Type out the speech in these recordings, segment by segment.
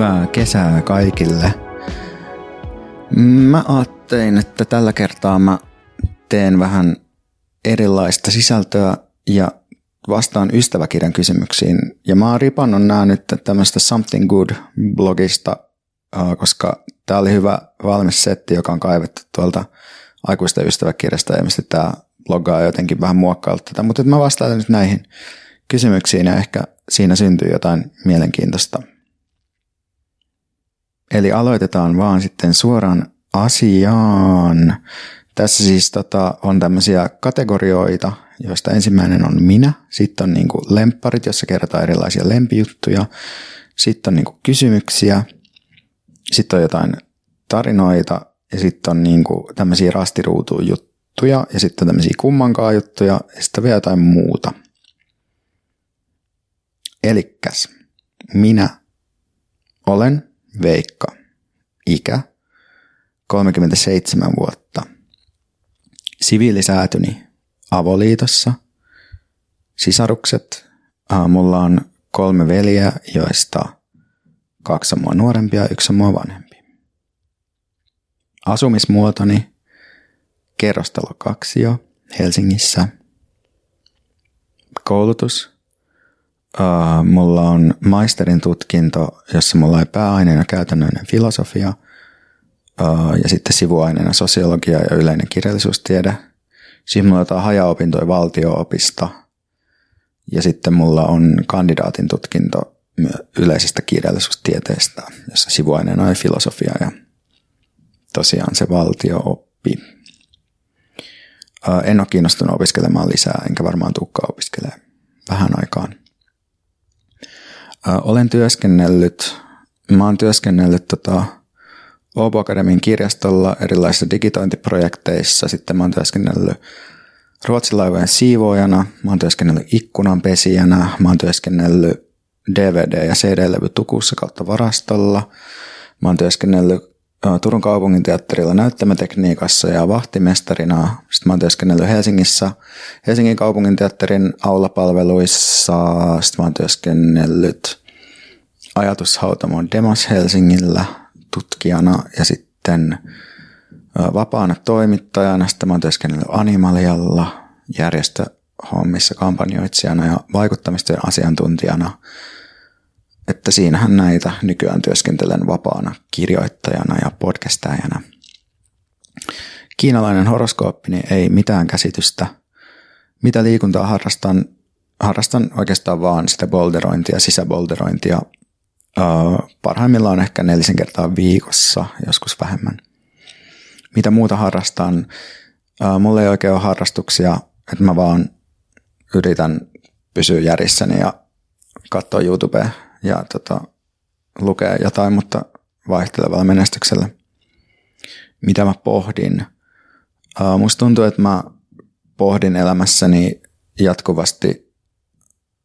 Hyvää kesää kaikille. Mä ajattelin, että tällä kertaa mä teen vähän erilaista sisältöä ja vastaan ystäväkirjan kysymyksiin. Ja mä oon ripannut nää nyt tämmöistä Something Good-blogista, koska tää oli hyvä valmis setti, joka on kaivettu tuolta aikuisten ystäväkirjasta ja mistä tää blogaa jotenkin vähän muokkaillut tätä. Mutta mä vastaan nyt näihin kysymyksiin ja ehkä siinä syntyy jotain mielenkiintoista. Eli aloitetaan vaan sitten suoraan asiaan. Tässä siis tota, on tämmöisiä kategorioita, joista ensimmäinen on minä, sitten on niinku lempparit, jossa kerrotaan erilaisia lempijuttuja, sitten on niinku kysymyksiä, sitten on jotain tarinoita ja sitten on niinku tämmöisiä rastiruutuja juttuja ja sitten on tämmöisiä kummankaan juttuja ja sitten vielä jotain muuta. Elikkäs, minä olen Veikka. Ikä 37 vuotta. Siviilisäätyni avoliitossa. Sisarukset. Mulla on kolme veljeä, joista kaksi on mua nuorempia ja yksi on mua vanhempi. Asumismuotoni kerrostalo kaksio Helsingissä. Koulutus Uh, mulla on maisterin tutkinto, jossa mulla ei pääaineena käytännöllinen filosofia uh, ja sitten sivuaineena sosiologia ja yleinen kirjallisuustiede. Siinä mulla on jotain hajaopintoja valtioopista ja sitten mulla on kandidaatin tutkinto yleisestä kirjallisuustieteestä, jossa sivuaineena on filosofia ja tosiaan se valtiooppi. Uh, en ole kiinnostunut opiskelemaan lisää, enkä varmaan tukkaa opiskelemaan vähän aikaan. Olen työskennellyt, mä oon työskennellyt tota, Åbo Akademin kirjastolla erilaisissa digitointiprojekteissa. Sitten mä oon työskennellyt ruotsilaivojen siivoojana, mä oon työskennellyt ikkunanpesijänä, mä oon työskennellyt DVD- ja CD-levy tukussa kautta varastolla. Mä oon työskennellyt Turun kaupunginteatterilla näyttämätekniikassa ja vahtimestarina. Sitten mä oon työskennellyt Helsingissä, Helsingin kaupunginteatterin aulapalveluissa. Sitten mä oon työskennellyt ajatushautamon Demos Helsingillä tutkijana ja sitten vapaana toimittajana. Sitten mä oon työskennellyt Animalialla järjestöhommissa kampanjoitsijana ja vaikuttamistojen asiantuntijana – että siinähän näitä nykyään työskentelen vapaana kirjoittajana ja podcastajana. Kiinalainen horoskooppi niin ei mitään käsitystä. Mitä liikuntaa harrastan? Harrastan oikeastaan vaan sitä bolderointia, sisäbolderointia. Parhaimmillaan ehkä nelisen kertaa viikossa, joskus vähemmän. Mitä muuta harrastan? mulla ei oikein ole harrastuksia, että mä vaan yritän pysyä järjissäni ja katsoa YouTubea ja tota, lukea jotain, mutta vaihtelevalla menestyksellä. Mitä mä pohdin? Uh, musta tuntuu, että mä pohdin elämässäni jatkuvasti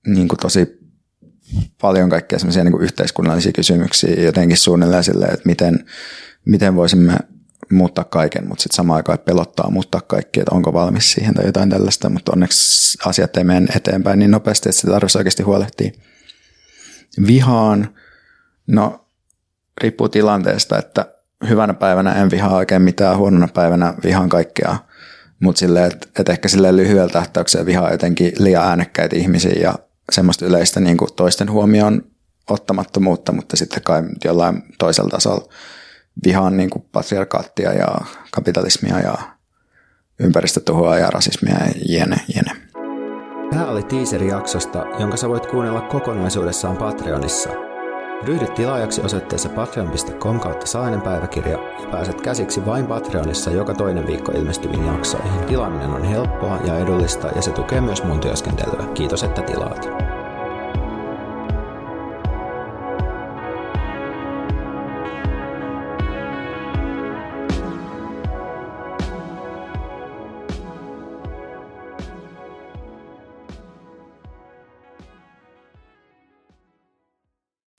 niin kuin tosi paljon kaikkea semmoisia niin yhteiskunnallisia kysymyksiä jotenkin suunnilleen silleen, että miten, miten voisimme muuttaa kaiken, mutta sitten samaan aikaan pelottaa muuttaa kaikki, että onko valmis siihen tai jotain tällaista, mutta onneksi asiat ei mene eteenpäin niin nopeasti, että sitä tarvitsisi oikeasti huolehtia. Vihaan, no riippuu tilanteesta, että hyvänä päivänä en vihaa oikein mitään, huonona päivänä vihaan kaikkea, mutta silleen, että, että ehkä sille lyhyellä tähtäyksellä vihaa jotenkin liian äänekkäitä ihmisiä ja semmoista yleistä niin kuin toisten huomioon ottamattomuutta, mutta sitten kai jollain toisella tasolla vihaan niin kuin patriarkaattia ja kapitalismia ja ympäristötuhoa ja rasismia ja jene, jene. Tämä oli teaser-jaksosta, jonka sä voit kuunnella kokonaisuudessaan Patreonissa. Ryhdy tilaajaksi osoitteessa patreon.com kautta saainen päiväkirja ja pääset käsiksi vain Patreonissa joka toinen viikko ilmestyviin jaksoihin. Tilaaminen on helppoa ja edullista ja se tukee myös mun työskentelyä. Kiitos, että tilaat.